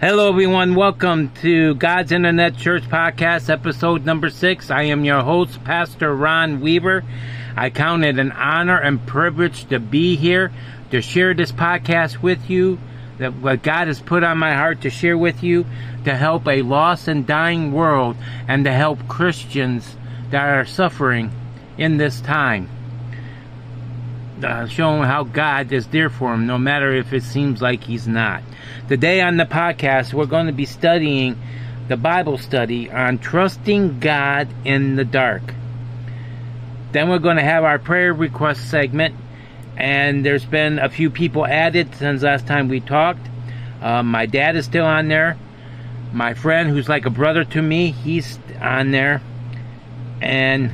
Hello, everyone. Welcome to God's Internet Church Podcast, episode number six. I am your host, Pastor Ron Weaver. I count it an honor and privilege to be here to share this podcast with you. That what God has put on my heart to share with you to help a lost and dying world and to help Christians that are suffering in this time. Uh, showing how God is there for them, no matter if it seems like He's not. Today on the podcast, we're going to be studying the Bible study on trusting God in the dark. Then we're going to have our prayer request segment, and there's been a few people added since last time we talked. Um, my dad is still on there. My friend, who's like a brother to me, he's on there. And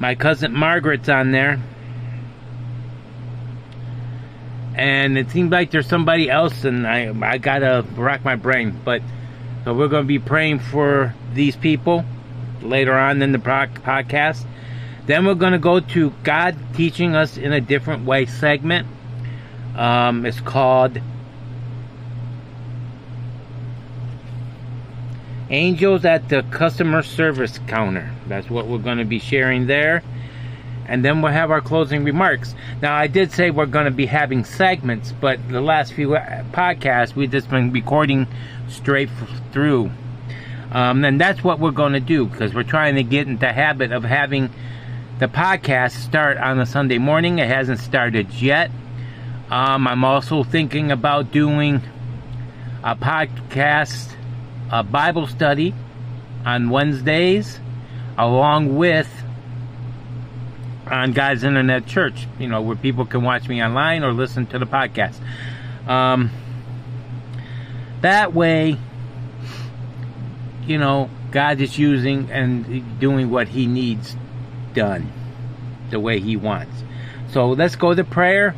My cousin Margaret's on there. And it seems like there's somebody else, and I, I gotta rack my brain. But so we're gonna be praying for these people later on in the podcast. Then we're gonna go to God teaching us in a different way segment. Um, it's called Angels at the customer service counter. That's what we're going to be sharing there. And then we'll have our closing remarks. Now, I did say we're going to be having segments, but the last few uh, podcasts we've just been recording straight through. Um, and that's what we're going to do because we're trying to get into the habit of having the podcast start on a Sunday morning. It hasn't started yet. Um, I'm also thinking about doing a podcast a Bible study on Wednesdays, along with on God's Internet Church, you know, where people can watch me online or listen to the podcast. Um, that way, you know, God is using and doing what He needs done the way He wants. So let's go to prayer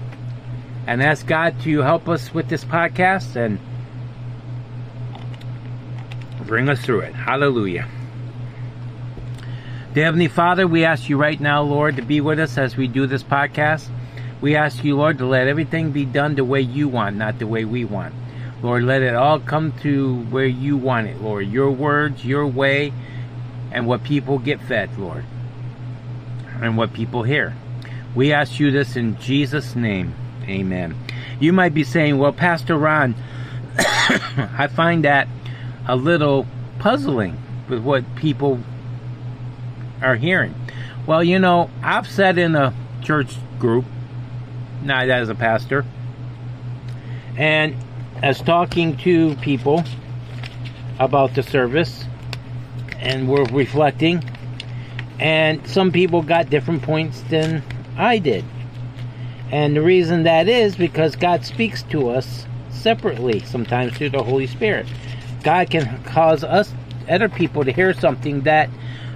and ask God to help us with this podcast and Bring us through it. Hallelujah. Dear Heavenly Father, we ask you right now, Lord, to be with us as we do this podcast. We ask you, Lord, to let everything be done the way you want, not the way we want. Lord, let it all come to where you want it, Lord. Your words, your way, and what people get fed, Lord. And what people hear. We ask you this in Jesus' name. Amen. You might be saying, well, Pastor Ron, I find that a little puzzling with what people are hearing. Well, you know, I've sat in a church group, not as a pastor, and as talking to people about the service, and we're reflecting, and some people got different points than I did. And the reason that is because God speaks to us separately, sometimes through the Holy Spirit. God can cause us, other people, to hear something that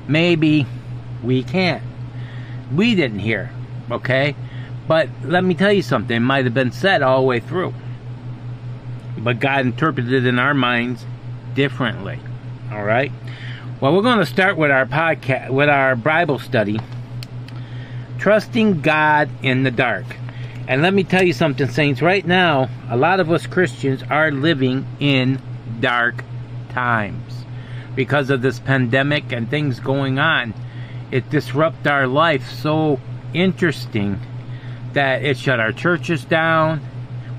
maybe we can't. We didn't hear, okay? But let me tell you something, it might have been said all the way through. But God interpreted it in our minds differently. All right? Well, we're going to start with our podcast, with our Bible study, Trusting God in the Dark. And let me tell you something, Saints. Right now, a lot of us Christians are living in dark times because of this pandemic and things going on. It disrupted our life so interesting that it shut our churches down,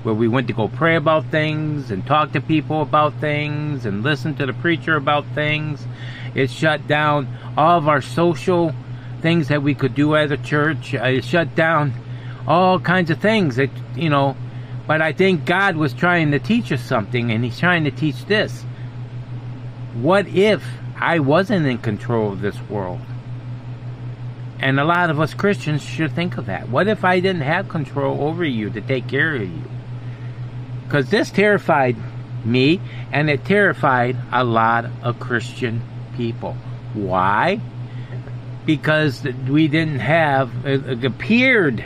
where we went to go pray about things and talk to people about things and listen to the preacher about things. It shut down all of our social things that we could do as a church. Uh, it shut down all kinds of things that, you know, but I think God was trying to teach us something, and He's trying to teach this. What if I wasn't in control of this world? And a lot of us Christians should think of that. What if I didn't have control over you to take care of you? Because this terrified me, and it terrified a lot of Christian people. Why? Because we didn't have, it appeared,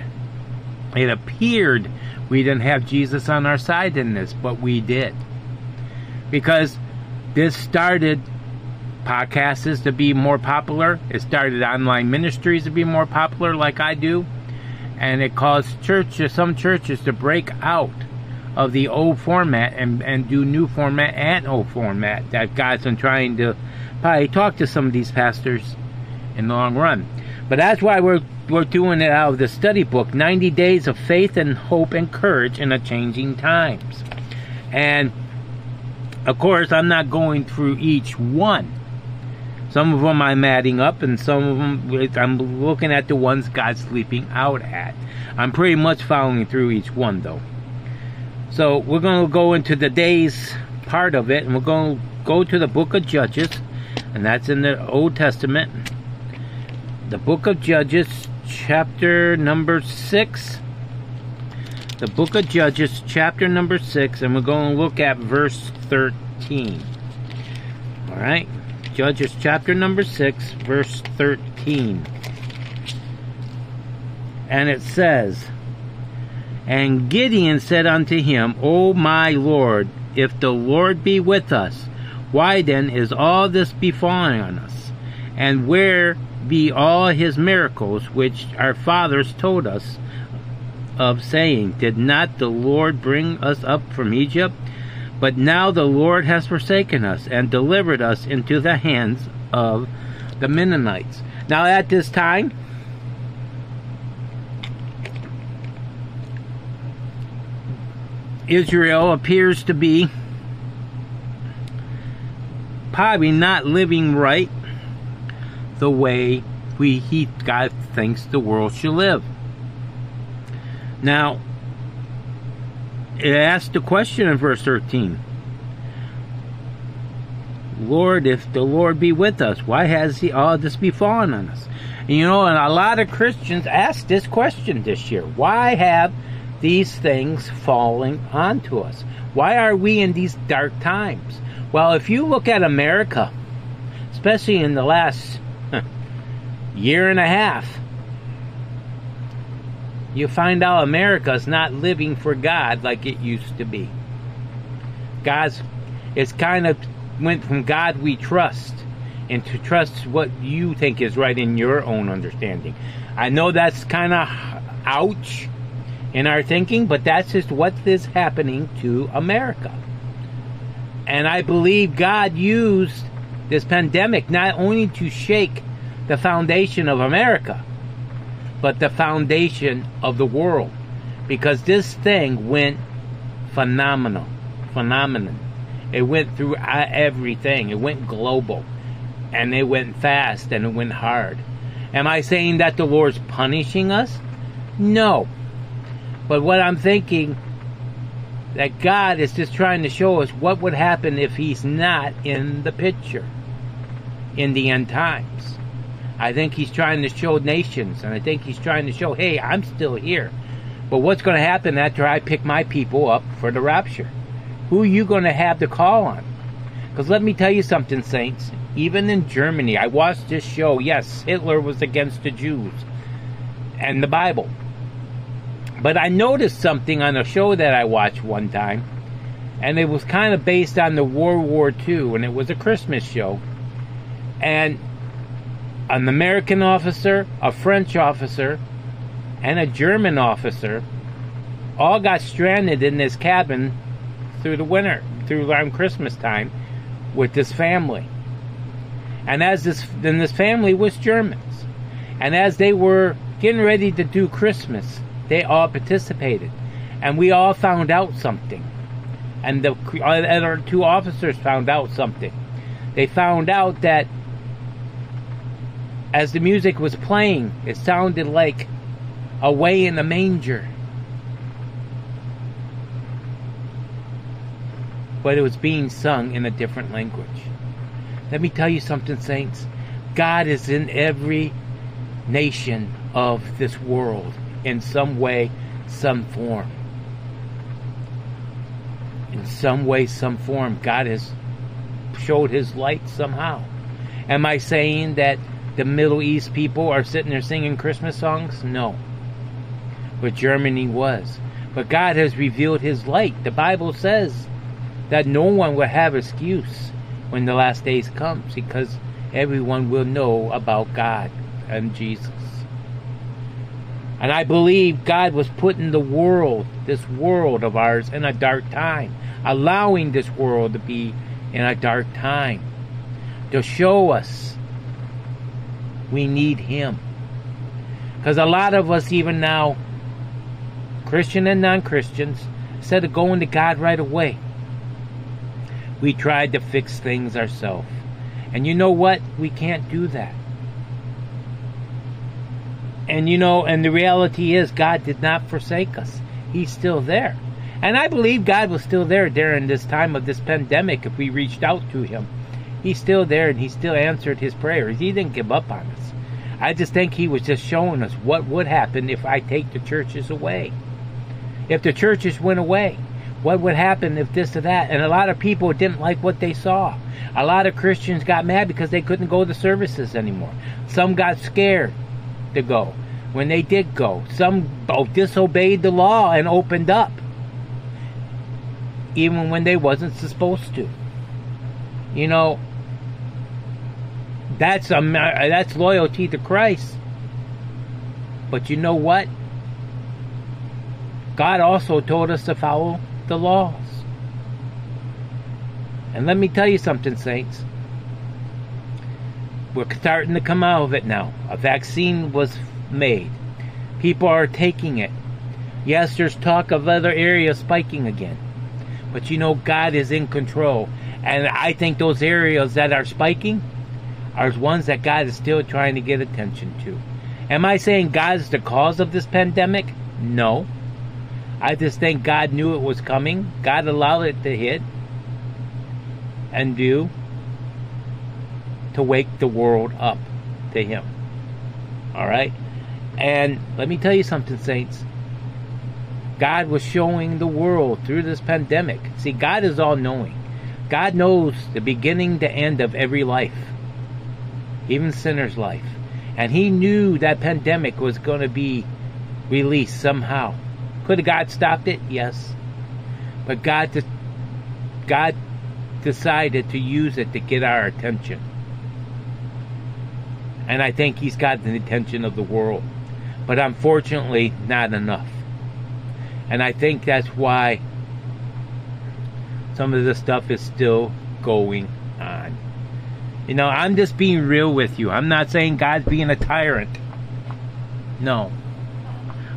it appeared we didn't have Jesus on our side in this, but we did. Because this started podcasts to be more popular. It started online ministries to be more popular, like I do. and it caused churches, some churches, to break out of the old format and, and do new format and old format that God's been trying to probably talk to some of these pastors in the long run. But that's why we're we're doing it out of the study book 90 days of faith and hope and courage in a changing times and of course i'm not going through each one. Some of them i'm adding up and some of them i'm looking at the ones god's sleeping out at. I'm pretty much following through each one though. So we're going to go into the days part of it and we're going to go to the book of judges and that's in the old testament. The book of judges chapter number 6. The book of Judges, chapter number 6, and we're going to look at verse 13. All right? Judges, chapter number 6, verse 13. And it says, And Gideon said unto him, O my Lord, if the Lord be with us, why then is all this befalling on us? And where be all his miracles which our fathers told us of, saying, Did not the Lord bring us up from Egypt? But now the Lord has forsaken us and delivered us into the hands of the Midianites. Now, at this time, Israel appears to be probably not living right the way we he God thinks the world should live. Now, it asks the question in verse 13 Lord, if the Lord be with us, why has he all this befallen on us? And you know, and a lot of Christians ask this question this year why have these things falling onto us? Why are we in these dark times? Well, if you look at America, especially in the last year and a half, you find out America's not living for God like it used to be. God's it's kind of went from God we trust and to trust what you think is right in your own understanding. I know that's kind of ouch in our thinking, but that's just what is happening to America. And I believe God used this pandemic not only to shake the foundation of America, but the foundation of the world. Because this thing went phenomenal. Phenomenon. It went through everything. It went global. And it went fast and it went hard. Am I saying that the Lord's punishing us? No. But what I'm thinking that God is just trying to show us what would happen if he's not in the picture in the end times. I think he's trying to show nations, and I think he's trying to show, hey, I'm still here. But what's going to happen after I pick my people up for the rapture? Who are you going to have to call on? Because let me tell you something, saints. Even in Germany, I watched this show. Yes, Hitler was against the Jews and the Bible. But I noticed something on a show that I watched one time, and it was kind of based on the World War II, and it was a Christmas show. And an American officer, a French officer, and a German officer all got stranded in this cabin through the winter, through around Christmas time, with this family. And as this, then this family was Germans, and as they were getting ready to do Christmas, they all participated, and we all found out something. And the our two officers found out something. They found out that as the music was playing, it sounded like Away in the Manger. But it was being sung in a different language. Let me tell you something, saints. God is in every nation of this world in some way, some form. In some way, some form, God has showed his light somehow. Am I saying that the Middle East people are sitting there singing Christmas songs? No. But Germany was. But God has revealed his light. The Bible says that no one will have excuse when the last days comes because everyone will know about God and Jesus. And I believe God was putting the world, this world of ours, in a dark time, allowing this world to be in a dark time to show us we need Him. Because a lot of us, even now, Christian and non Christians, instead of going to God right away, we tried to fix things ourselves. And you know what? We can't do that. And you know, and the reality is, God did not forsake us. He's still there. And I believe God was still there during this time of this pandemic if we reached out to Him. He's still there and He still answered His prayers. He didn't give up on us. I just think He was just showing us what would happen if I take the churches away. If the churches went away, what would happen if this or that? And a lot of people didn't like what they saw. A lot of Christians got mad because they couldn't go to services anymore. Some got scared to go when they did go. Some oh, disobeyed the law and opened up even when they wasn't supposed to. You know, that's a that's loyalty to Christ. But you know what? God also told us to follow the laws. And let me tell you something, saints. We're starting to come out of it now. A vaccine was made. People are taking it. Yes, there's talk of other areas spiking again. But you know, God is in control. And I think those areas that are spiking are ones that God is still trying to get attention to. Am I saying God is the cause of this pandemic? No. I just think God knew it was coming. God allowed it to hit and do to wake the world up to Him. All right? And let me tell you something, saints. God was showing the world through this pandemic. See, God is all knowing. God knows the beginning to end of every life, even sinner's life. And He knew that pandemic was going to be released somehow. Could God stopped it? Yes. But God, de- God decided to use it to get our attention. And I think He's got the attention of the world. But unfortunately, not enough. And I think that's why some of this stuff is still going on. You know, I'm just being real with you. I'm not saying God's being a tyrant. No.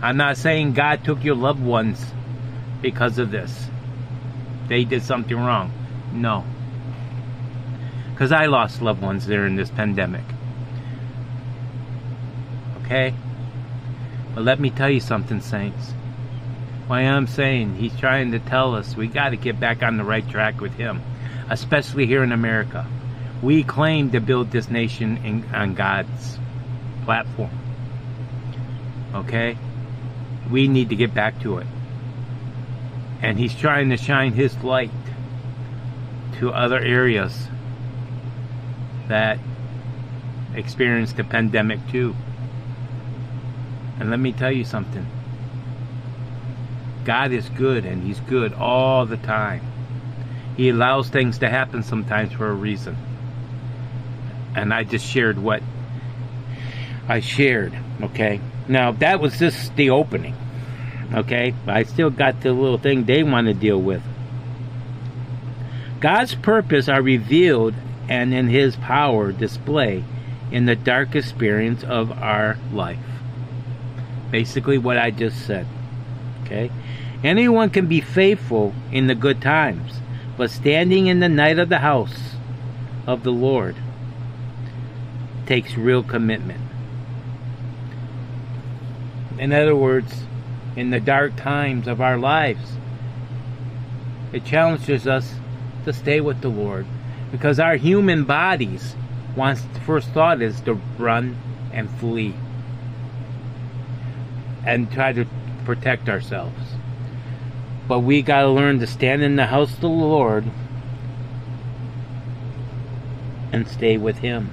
I'm not saying God took your loved ones because of this. They did something wrong. No. Because I lost loved ones during this pandemic. Okay? But let me tell you something, saints. Why I'm saying he's trying to tell us we got to get back on the right track with him, especially here in America. We claim to build this nation in, on God's platform. Okay? We need to get back to it. And he's trying to shine his light to other areas that experienced the pandemic too. And let me tell you something God is good and He's good all the time. He allows things to happen sometimes for a reason. And I just shared what I shared, okay? Now, that was just the opening, okay? I still got the little thing they want to deal with. God's purpose are revealed and in His power display in the dark experience of our life. Basically, what I just said. Okay? Anyone can be faithful in the good times, but standing in the night of the house of the Lord takes real commitment. In other words, in the dark times of our lives, it challenges us to stay with the Lord because our human bodies wants first thought is to run and flee and try to protect ourselves. But we got to learn to stand in the house of the Lord and stay with Him.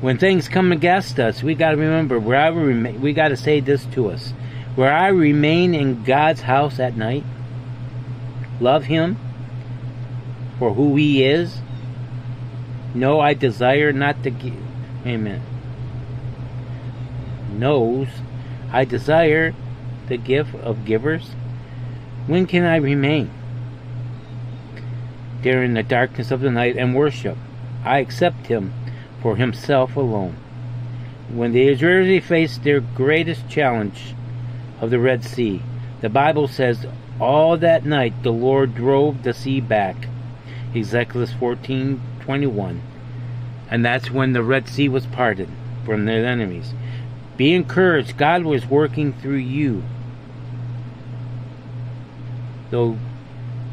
When things come against us, we got to remember where I remain, we got to say this to us. Where I remain in God's house at night, love Him for who He is No, I desire not to give. Amen. Knows I desire the gift of givers. When can I remain? There in the darkness of the night and worship. I accept him for himself alone. When the Israelites faced their greatest challenge of the Red Sea, the Bible says, All that night the Lord drove the sea back. Ezekiel 14 21. And that's when the Red Sea was parted from their enemies. Be encouraged, God was working through you. Though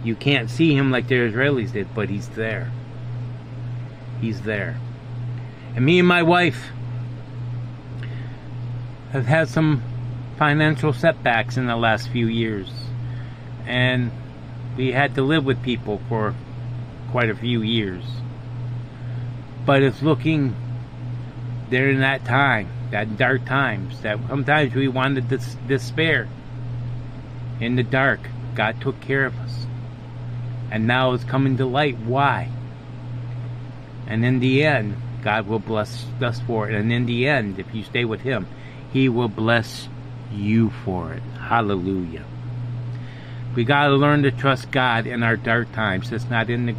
you can't see him like the Israelis did, but he's there. He's there. And me and my wife have had some financial setbacks in the last few years. And we had to live with people for quite a few years. But it's looking during that time, that dark times, that sometimes we wanted to despair. In the dark, God took care of us. And now it's coming to light. Why? And in the end, God will bless us for it. And in the end, if you stay with Him, He will bless you for it. Hallelujah. We got to learn to trust God in our dark times. It's not in the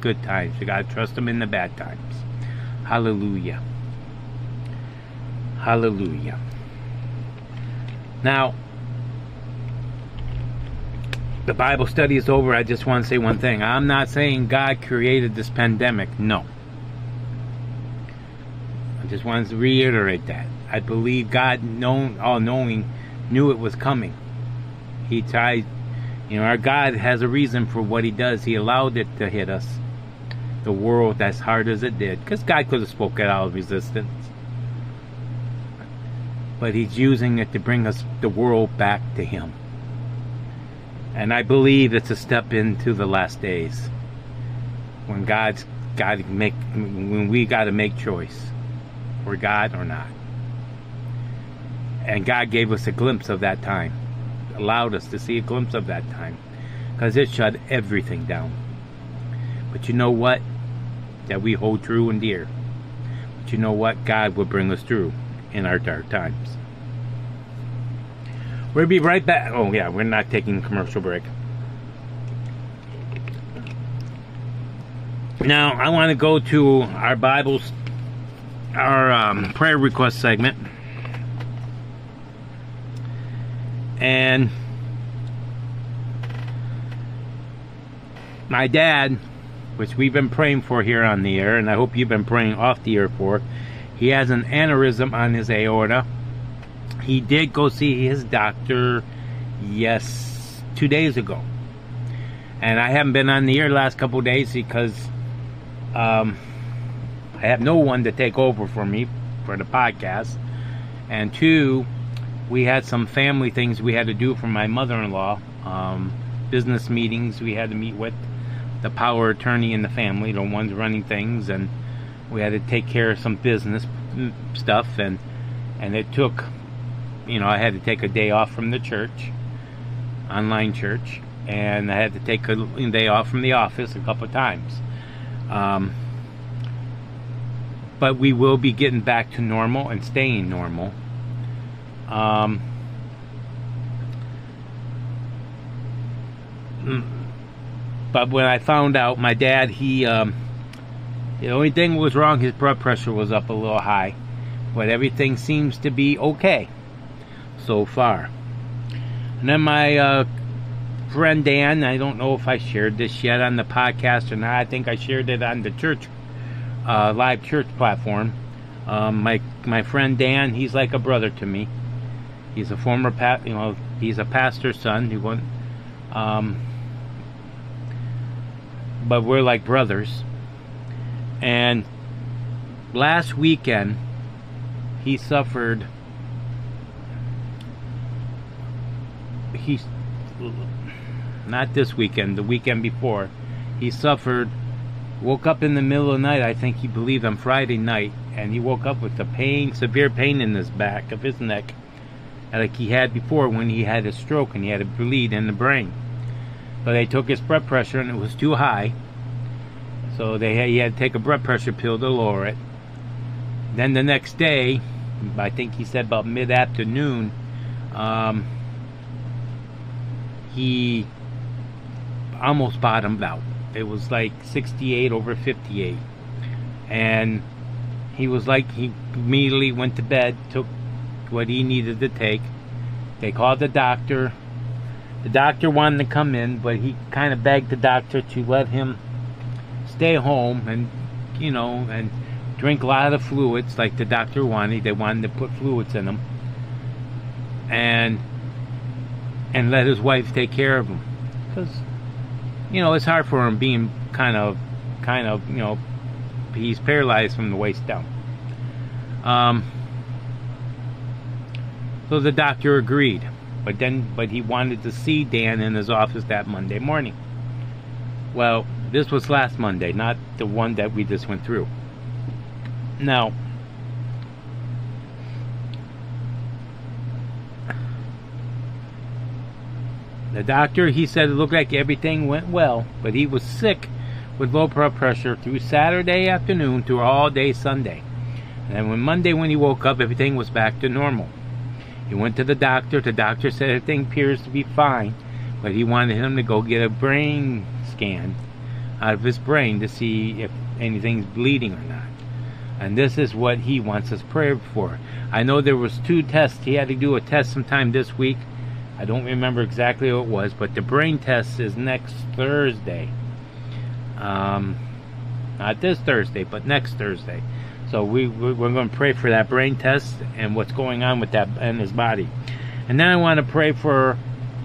good times. We got to trust Him in the bad times. Hallelujah. Hallelujah. Now, the Bible study is over. I just want to say one thing. I'm not saying God created this pandemic. No. I just wanted to reiterate that. I believe God, known, all knowing, knew it was coming. He tried, you know, our God has a reason for what He does. He allowed it to hit us, the world, as hard as it did, because God could have spoken out of resistance. But He's using it to bring us, the world, back to Him. And I believe it's a step into the last days when God's got to make, when we got to make choice for God or not. And God gave us a glimpse of that time, allowed us to see a glimpse of that time, because it shut everything down. But you know what? That we hold true and dear. But you know what? God will bring us through in our dark times. We'll be right back. Oh, yeah, we're not taking commercial break. Now, I want to go to our Bibles, our um, prayer request segment. And my dad, which we've been praying for here on the air, and I hope you've been praying off the air for, he has an aneurysm on his aorta he did go see his doctor, yes, two days ago. And I haven't been on the air last couple days because um, I have no one to take over for me for the podcast. And two, we had some family things we had to do for my mother-in-law. Um, business meetings we had to meet with the power attorney in the family, the ones running things, and we had to take care of some business stuff, and and it took you know, I had to take a day off from the church, online church, and I had to take a day off from the office a couple of times. Um, but we will be getting back to normal and staying normal. Um, but when I found out, my dad, he, um, the only thing was wrong, his blood pressure was up a little high. But everything seems to be okay so far. And then my uh, friend Dan, I don't know if I shared this yet on the podcast or not. I think I shared it on the church, uh, live church platform. Um, my my friend Dan, he's like a brother to me. He's a former pat, you know, he's a pastor's son. He went, um, but we're like brothers. And last weekend, he suffered he's not this weekend, the weekend before, he suffered, woke up in the middle of the night, I think he believed on Friday night, and he woke up with the pain, severe pain in his back of his neck, like he had before when he had a stroke and he had a bleed in the brain. But they took his blood pressure and it was too high. So they had, he had to take a blood pressure pill to lower it. Then the next day, I think he said about mid afternoon, um, he almost bottomed out. It was like 68 over 58. And he was like, he immediately went to bed, took what he needed to take. They called the doctor. The doctor wanted to come in, but he kind of begged the doctor to let him stay home and, you know, and drink a lot of fluids like the doctor wanted. They wanted to put fluids in him. And and let his wife take care of him. Because, you know, it's hard for him being kind of, kind of, you know, he's paralyzed from the waist down. Um, so the doctor agreed, but then, but he wanted to see Dan in his office that Monday morning. Well, this was last Monday, not the one that we just went through. Now, The doctor, he said it looked like everything went well, but he was sick with low blood pressure through Saturday afternoon through all day Sunday. And when Monday when he woke up, everything was back to normal. He went to the doctor. The doctor said everything appears to be fine, but he wanted him to go get a brain scan out of his brain to see if anything's bleeding or not. And this is what he wants us prayer for. I know there was two tests. He had to do a test sometime this week I don't remember exactly what it was, but the brain test is next Thursday. Um, not this Thursday, but next Thursday. So we we're going to pray for that brain test and what's going on with that in his body. And then I want to pray for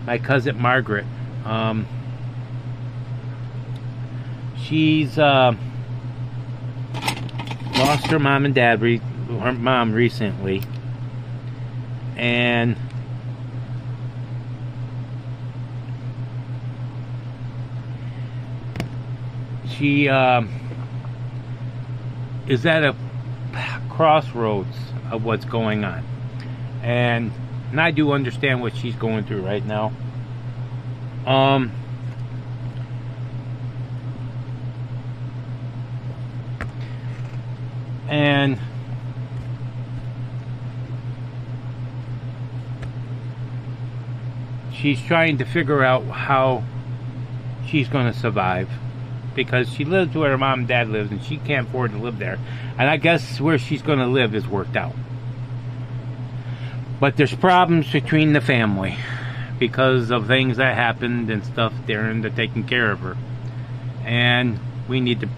my cousin Margaret. Um, she's uh, lost her mom and dad, her mom recently, and she uh, is at a crossroads of what's going on. And, and I do understand what she's going through right now. Um, and she's trying to figure out how she's going to survive because she lives where her mom and dad lives and she can't afford to live there. And I guess where she's going to live is worked out. But there's problems between the family because of things that happened and stuff and they're taking care of her. And we need to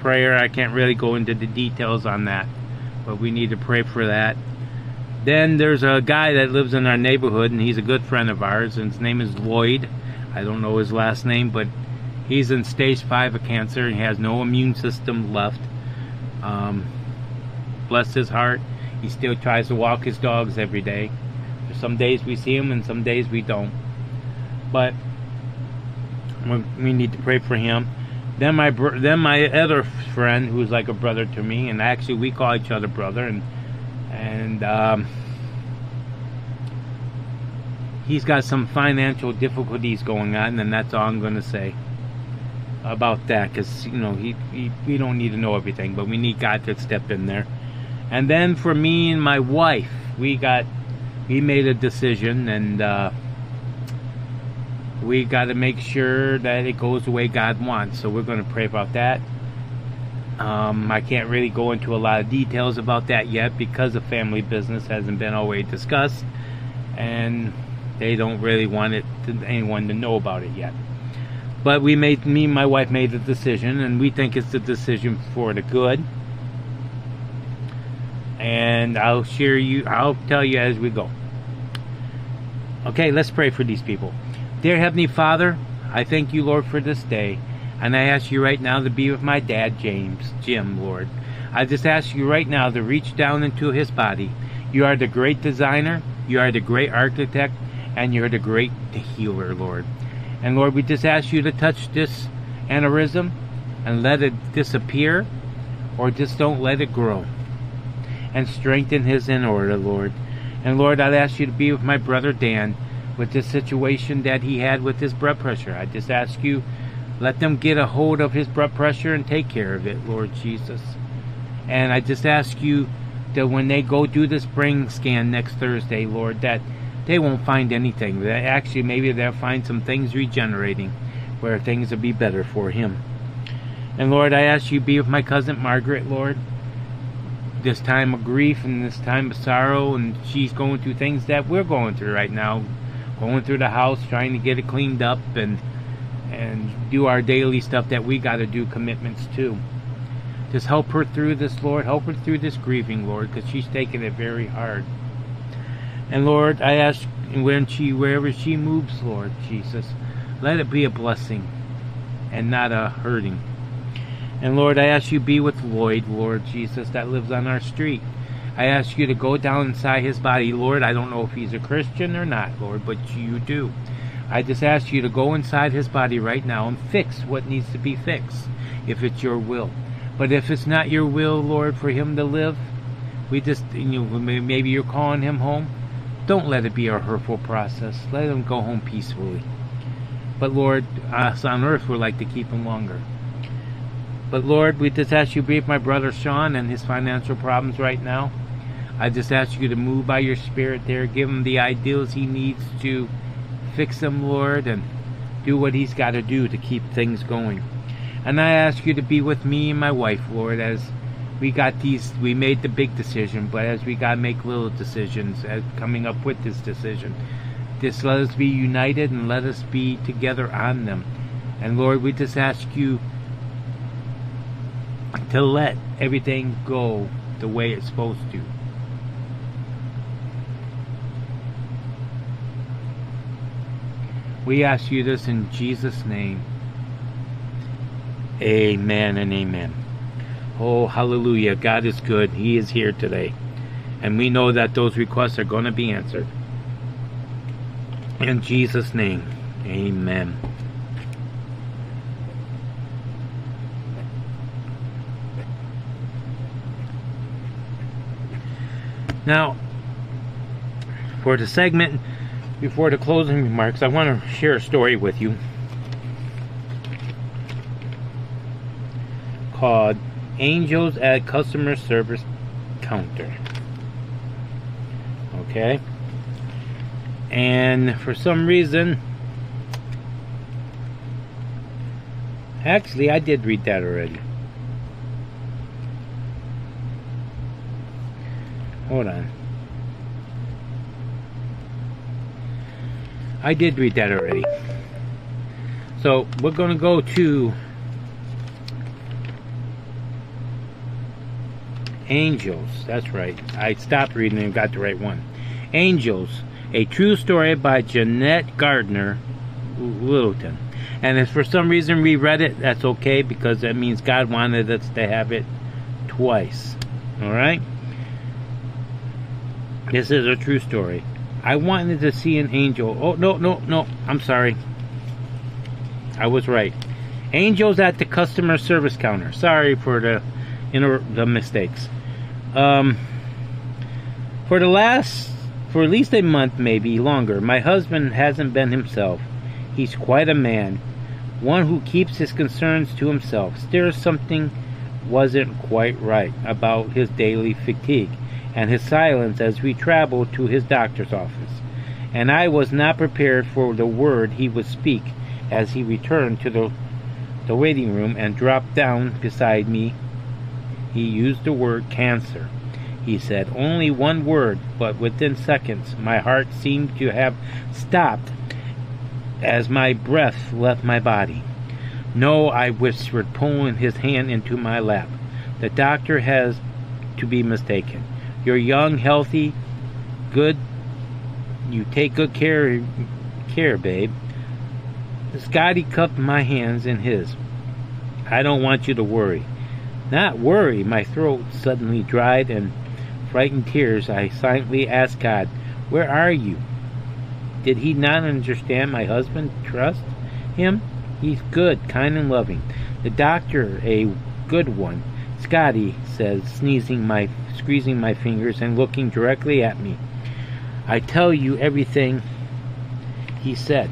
pray. I can't really go into the details on that, but we need to pray for that. Then there's a guy that lives in our neighborhood and he's a good friend of ours and his name is Lloyd. I don't know his last name, but He's in stage 5 of cancer. He has no immune system left. Um, bless his heart. He still tries to walk his dogs every day. Some days we see him and some days we don't. But we need to pray for him. Then my then my other friend, who's like a brother to me, and actually we call each other brother, and and um, he's got some financial difficulties going on, and that's all I'm going to say about that because you know he, he we don't need to know everything but we need god to step in there. And then for me and my wife we got we made a decision and uh, we got to make sure that it goes the way god wants so we're going to pray about that. Um, i can't really go into a lot of details about that yet because the family business hasn't been always discussed and they don't really want it to anyone to know about it yet but we made, me and my wife made the decision, and we think it's the decision for the good. And I'll share you, I'll tell you as we go. Okay, let's pray for these people. Dear Heavenly Father, I thank you, Lord, for this day. And I ask you right now to be with my dad, James, Jim, Lord. I just ask you right now to reach down into his body. You are the great designer, you are the great architect, and you're the great healer, Lord. And Lord, we just ask you to touch this aneurysm and let it disappear or just don't let it grow. And strengthen his in order, Lord. And Lord, I'd ask you to be with my brother Dan with this situation that he had with his blood pressure. I just ask you Let them get a hold of his blood pressure and take care of it, Lord Jesus. And I just ask you that when they go do this brain scan next Thursday, Lord, that they won't find anything. They actually maybe they'll find some things regenerating where things will be better for him. And Lord, I ask you be with my cousin Margaret, Lord. This time of grief and this time of sorrow, and she's going through things that we're going through right now. Going through the house, trying to get it cleaned up and and do our daily stuff that we got to do commitments to. Just help her through this, Lord. Help her through this grieving, Lord, because she's taking it very hard. And Lord, I ask when she, wherever she moves, Lord Jesus, let it be a blessing and not a hurting. And Lord, I ask you be with Lloyd, Lord Jesus, that lives on our street. I ask you to go down inside his body, Lord. I don't know if he's a Christian or not, Lord, but you do. I just ask you to go inside his body right now and fix what needs to be fixed, if it's your will. But if it's not your will, Lord, for him to live, we just, you know, maybe you're calling him home. Don't let it be a hurtful process. Let him go home peacefully. But Lord, us on earth would like to keep him longer. But Lord, we just ask you to be with my brother Sean and his financial problems right now. I just ask you to move by your spirit there, give him the ideals he needs to fix them, Lord, and do what he's got to do to keep things going. And I ask you to be with me and my wife, Lord, as we got these, we made the big decision, but as we got to make little decisions, as coming up with this decision, just let us be united and let us be together on them. And Lord, we just ask you to let everything go the way it's supposed to. We ask you this in Jesus' name. Amen and amen. Oh, hallelujah. God is good. He is here today. And we know that those requests are going to be answered. In Jesus' name, amen. Now, for the segment before the closing remarks, I want to share a story with you called Angels at Customer Service Counter. Okay? And for some reason, actually, I did read that already. Hold on. I did read that already. So we're going to go to Angels. That's right. I stopped reading and got the right one. Angels, a true story by Jeanette Gardner Littleton. And if for some reason we read it, that's okay because that means God wanted us to have it twice. Alright? This is a true story. I wanted to see an angel. Oh, no, no, no. I'm sorry. I was right. Angels at the customer service counter. Sorry for the, know, the mistakes. Um, for the last, for at least a month, maybe longer, my husband hasn't been himself. He's quite a man, one who keeps his concerns to himself. Still, something wasn't quite right about his daily fatigue and his silence as we traveled to his doctor's office, and I was not prepared for the word he would speak as he returned to the, the waiting room and dropped down beside me. He used the word cancer. He said only one word, but within seconds my heart seemed to have stopped as my breath left my body. No, I whispered, pulling his hand into my lap. The doctor has to be mistaken. You're young, healthy, good. You take good care, care, babe. Scotty cupped my hands in his. I don't want you to worry. Not worry. My throat suddenly dried and frightened tears. I silently asked God, Where are you? Did he not understand my husband? Trust him? He's good, kind, and loving. The doctor, a good one. Scotty says, sneezing my squeezing my fingers and looking directly at me. I tell you everything he said.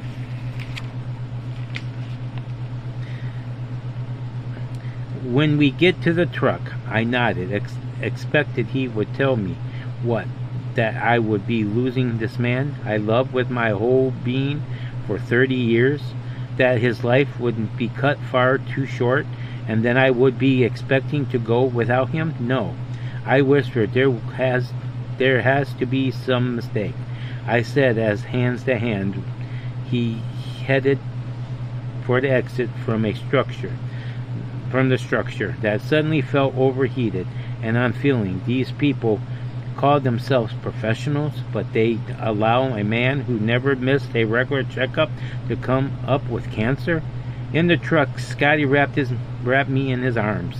When we get to the truck, I nodded, ex- expected he would tell me what that I would be losing this man I loved with my whole being for 30 years, that his life would be cut far too short, and then I would be expecting to go without him? No. I whispered, there has there has to be some mistake. I said as hands to hand he headed for the exit from a structure from the structure that suddenly felt overheated and unfeeling. These people call themselves professionals, but they allow a man who never missed a regular checkup to come up with cancer? In the truck, Scotty wrapped his wrapped me in his arms.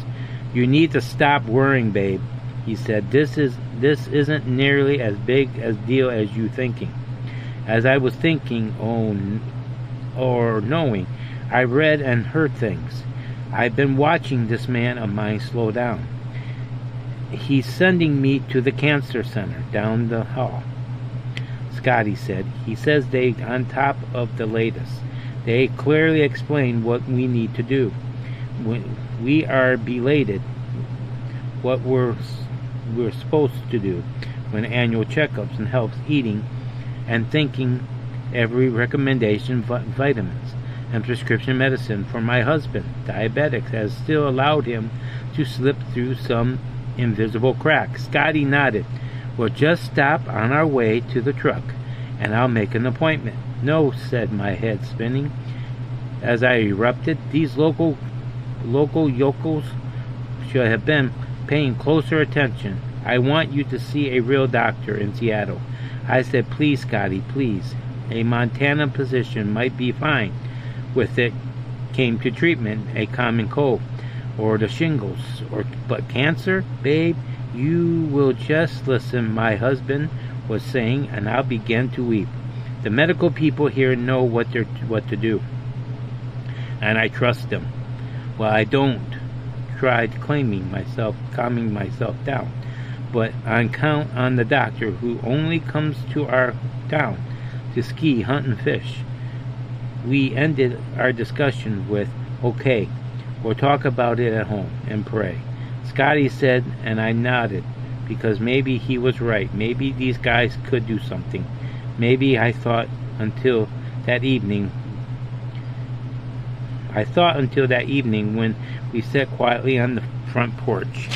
You need to stop worrying, babe, he said. This is this isn't nearly as big a deal as you thinking. As I was thinking, oh, or knowing, I read and heard things. I've been watching this man of mine slow down he's sending me to the cancer center down the hall. Scotty said. He says they on top of the latest. They clearly explain what we need to do. We are belated what we're we're supposed to do when annual checkups and health eating and thinking every recommendation vitamins and prescription medicine for my husband diabetic has still allowed him to slip through some invisible crack. Scotty nodded. We'll just stop on our way to the truck, and I'll make an appointment. No, said my head spinning. As I erupted, these local local yokels should have been paying closer attention. I want you to see a real doctor in Seattle. I said, please, Scotty, please. A Montana position might be fine with it came to treatment, a common cold or the shingles or but cancer babe you will just listen. My husband was saying and i began to weep. The medical people here know what they're what to do and i trust them. Well i don't. Tried claiming myself calming myself down. But on count on the doctor who only comes to our town to ski hunt and fish we ended our discussion with okay We'll talk about it at home and pray. Scotty said, and I nodded, because maybe he was right. Maybe these guys could do something. Maybe I thought until that evening. I thought until that evening when we sat quietly on the front porch.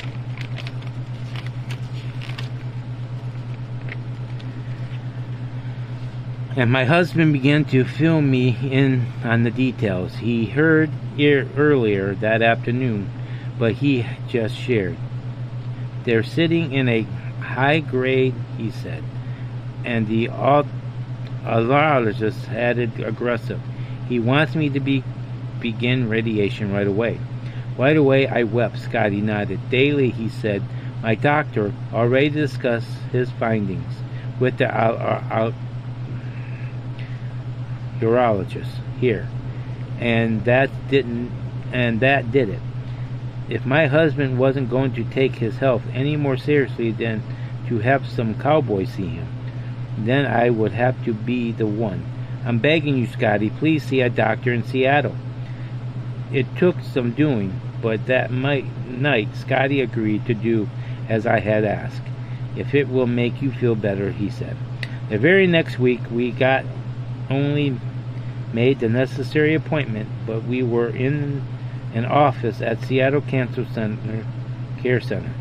And my husband began to fill me in on the details. He heard it earlier that afternoon, but he just shared. They're sitting in a high grade, he said, and the audiologist added aggressive. He wants me to be begin radiation right away. Right away, I wept. Scotty nodded. Daily, he said, my doctor already discussed his findings with the out, urologist here, and that didn't, and that did it. If my husband wasn't going to take his health any more seriously than to have some cowboy see him, then I would have to be the one. I'm begging you, Scotty, please see a doctor in Seattle. It took some doing, but that night Scotty agreed to do as I had asked. If it will make you feel better, he said. The very next week, we got only made the necessary appointment, but we were in an office at Seattle Cancer Center Care Center.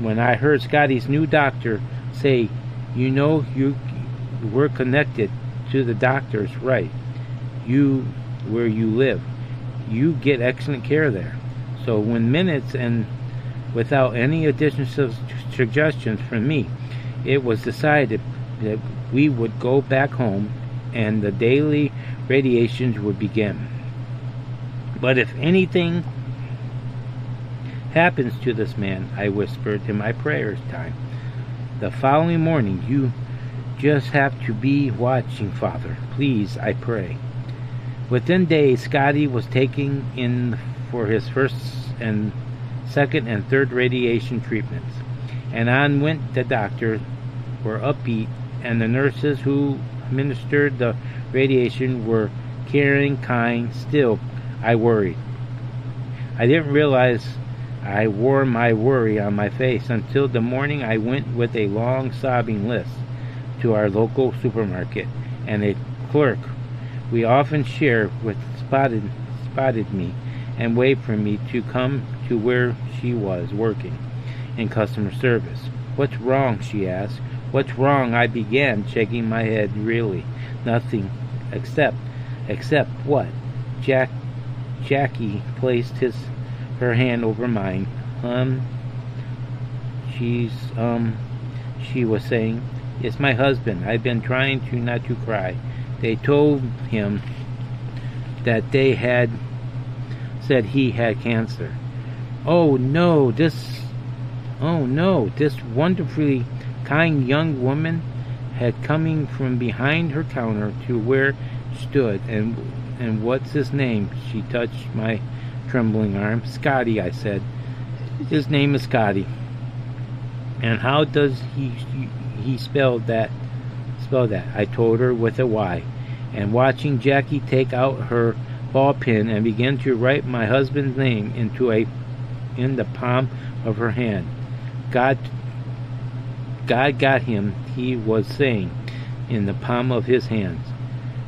When I heard Scotty's new doctor say, "You know, you we're connected to the doctors, right? You where you live, you get excellent care there." So when minutes and without any additional suggestions from me, it was decided that we would go back home and the daily radiations would begin. But if anything happens to this man, I whispered in my prayers time, the following morning you just have to be watching, Father. Please, I pray. Within days, Scotty was taking in for his first and second and third radiation treatments. And on went the doctor, were upbeat, and the nurses who administered the radiation were caring, kind. Still, I worried. I didn't realize I wore my worry on my face until the morning I went with a long sobbing list to our local supermarket, and a clerk we often share with spotted spotted me and waved for me to come to where she was working in customer service. What's wrong? she asked. What's wrong? I began, shaking my head. Really, nothing, except, except what? Jack, Jackie placed his her hand over mine. Um, she's um, she was saying, it's my husband. I've been trying to not to cry. They told him that they had said he had cancer. Oh no, this oh no, this wonderfully kind young woman had coming from behind her counter to where stood and and what's his name? She touched my trembling arm. Scotty, I said. His name is Scotty. And how does he he spell that spell that? I told her with a Y. And watching Jackie take out her ball pen and begin to write my husband's name into a in the palm of her hand. God God got him, he was saying, in the palm of his hands.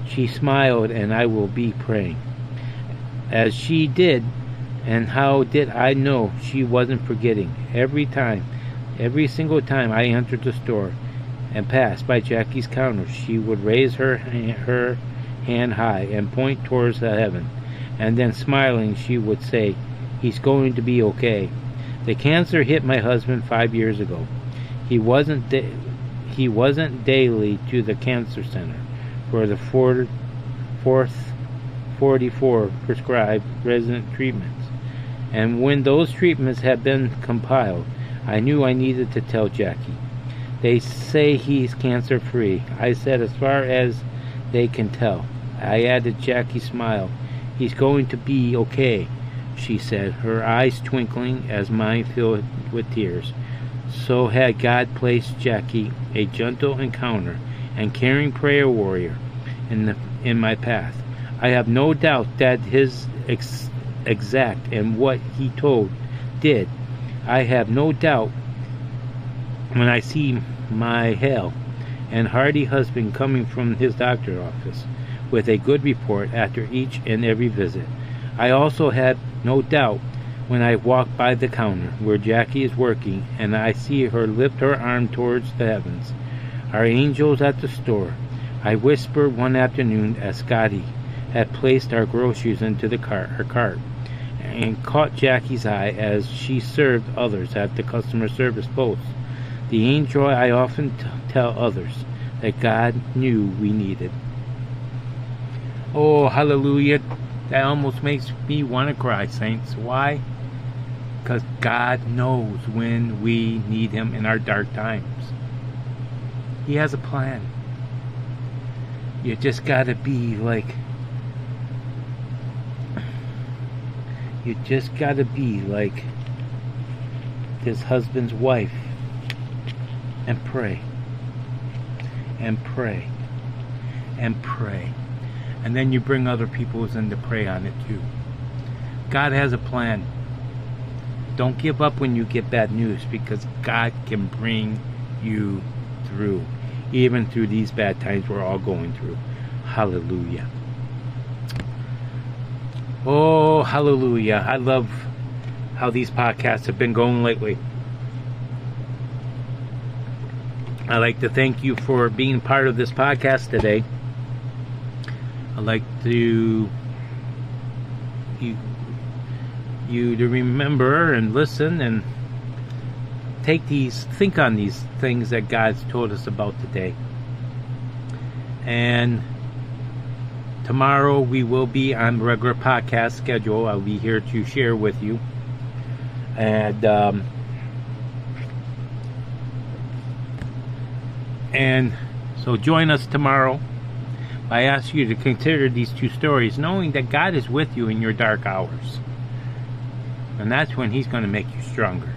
She smiled and I will be praying. As she did, and how did I know she wasn't forgetting? Every time, every single time I entered the store and passed by Jackie's counter, she would raise her her hand high and point towards the heaven, and then smiling she would say, "He's going to be okay." The cancer hit my husband five years ago. He wasn't da- he wasn't daily to the cancer center for the fourth, fourth 44 prescribed resident treatments. And when those treatments had been compiled, I knew I needed to tell Jackie. They say he's cancer free. I said, as far as they can tell. I added Jackie smiled. He's going to be okay, she said, her eyes twinkling as mine filled with tears. So had God placed Jackie, a gentle encounter and caring prayer warrior, in the in my path. I have no doubt that his ex- exact and what he told did. I have no doubt when I see my hale and hearty husband coming from his doctor's office with a good report after each and every visit. I also had no doubt when I walk by the counter where Jackie is working and I see her lift her arm towards the heavens. Our angels at the store. I whispered one afternoon as Scotty had placed our groceries into the cart, her cart and caught Jackie's eye as she served others at the customer service post. The angel I often t- tell others that God knew we needed. Oh, hallelujah. That almost makes me want to cry, saints. Why? Because God knows when we need Him in our dark times. He has a plan. You just got to be like, you just got to be like this husband's wife and pray and pray and pray. And then you bring other people in to pray on it too. God has a plan. Don't give up when you get bad news because God can bring you through, even through these bad times we're all going through. Hallelujah. Oh, hallelujah. I love how these podcasts have been going lately. I'd like to thank you for being part of this podcast today. I'd like to you you to remember and listen and take these think on these things that God's told us about today. And tomorrow we will be on regular podcast schedule. I'll be here to share with you. And um, And so join us tomorrow. I ask you to consider these two stories, knowing that God is with you in your dark hours. And that's when He's going to make you stronger.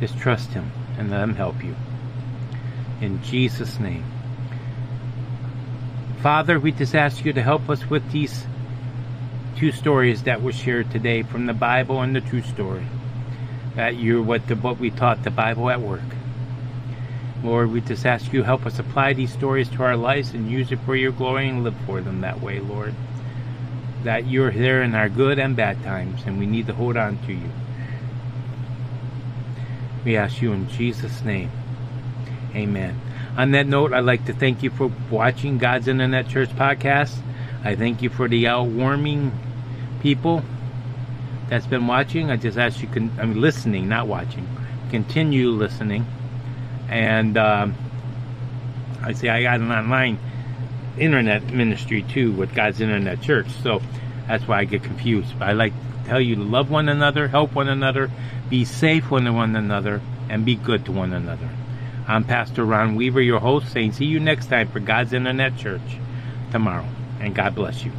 Just trust Him and let Him help you. In Jesus' name. Father, we just ask you to help us with these two stories that were shared today from the Bible and the true story. That you're what the, what we taught the Bible at work. Lord, we just ask you help us apply these stories to our lives and use it for your glory and live for them that way, Lord. That you're there in our good and bad times, and we need to hold on to you. We ask you in Jesus' name. Amen. On that note, I'd like to thank you for watching God's Internet Church podcast. I thank you for the outwarming people that's been watching. I just ask you, can, I mean, listening, not watching. Continue listening. And um, I say I got an online internet ministry too with God's Internet Church. So that's why I get confused. But I like to tell you to love one another, help one another, be safe one to one another, and be good to one another. I'm Pastor Ron Weaver, your host, saying see you next time for God's Internet Church tomorrow. And God bless you.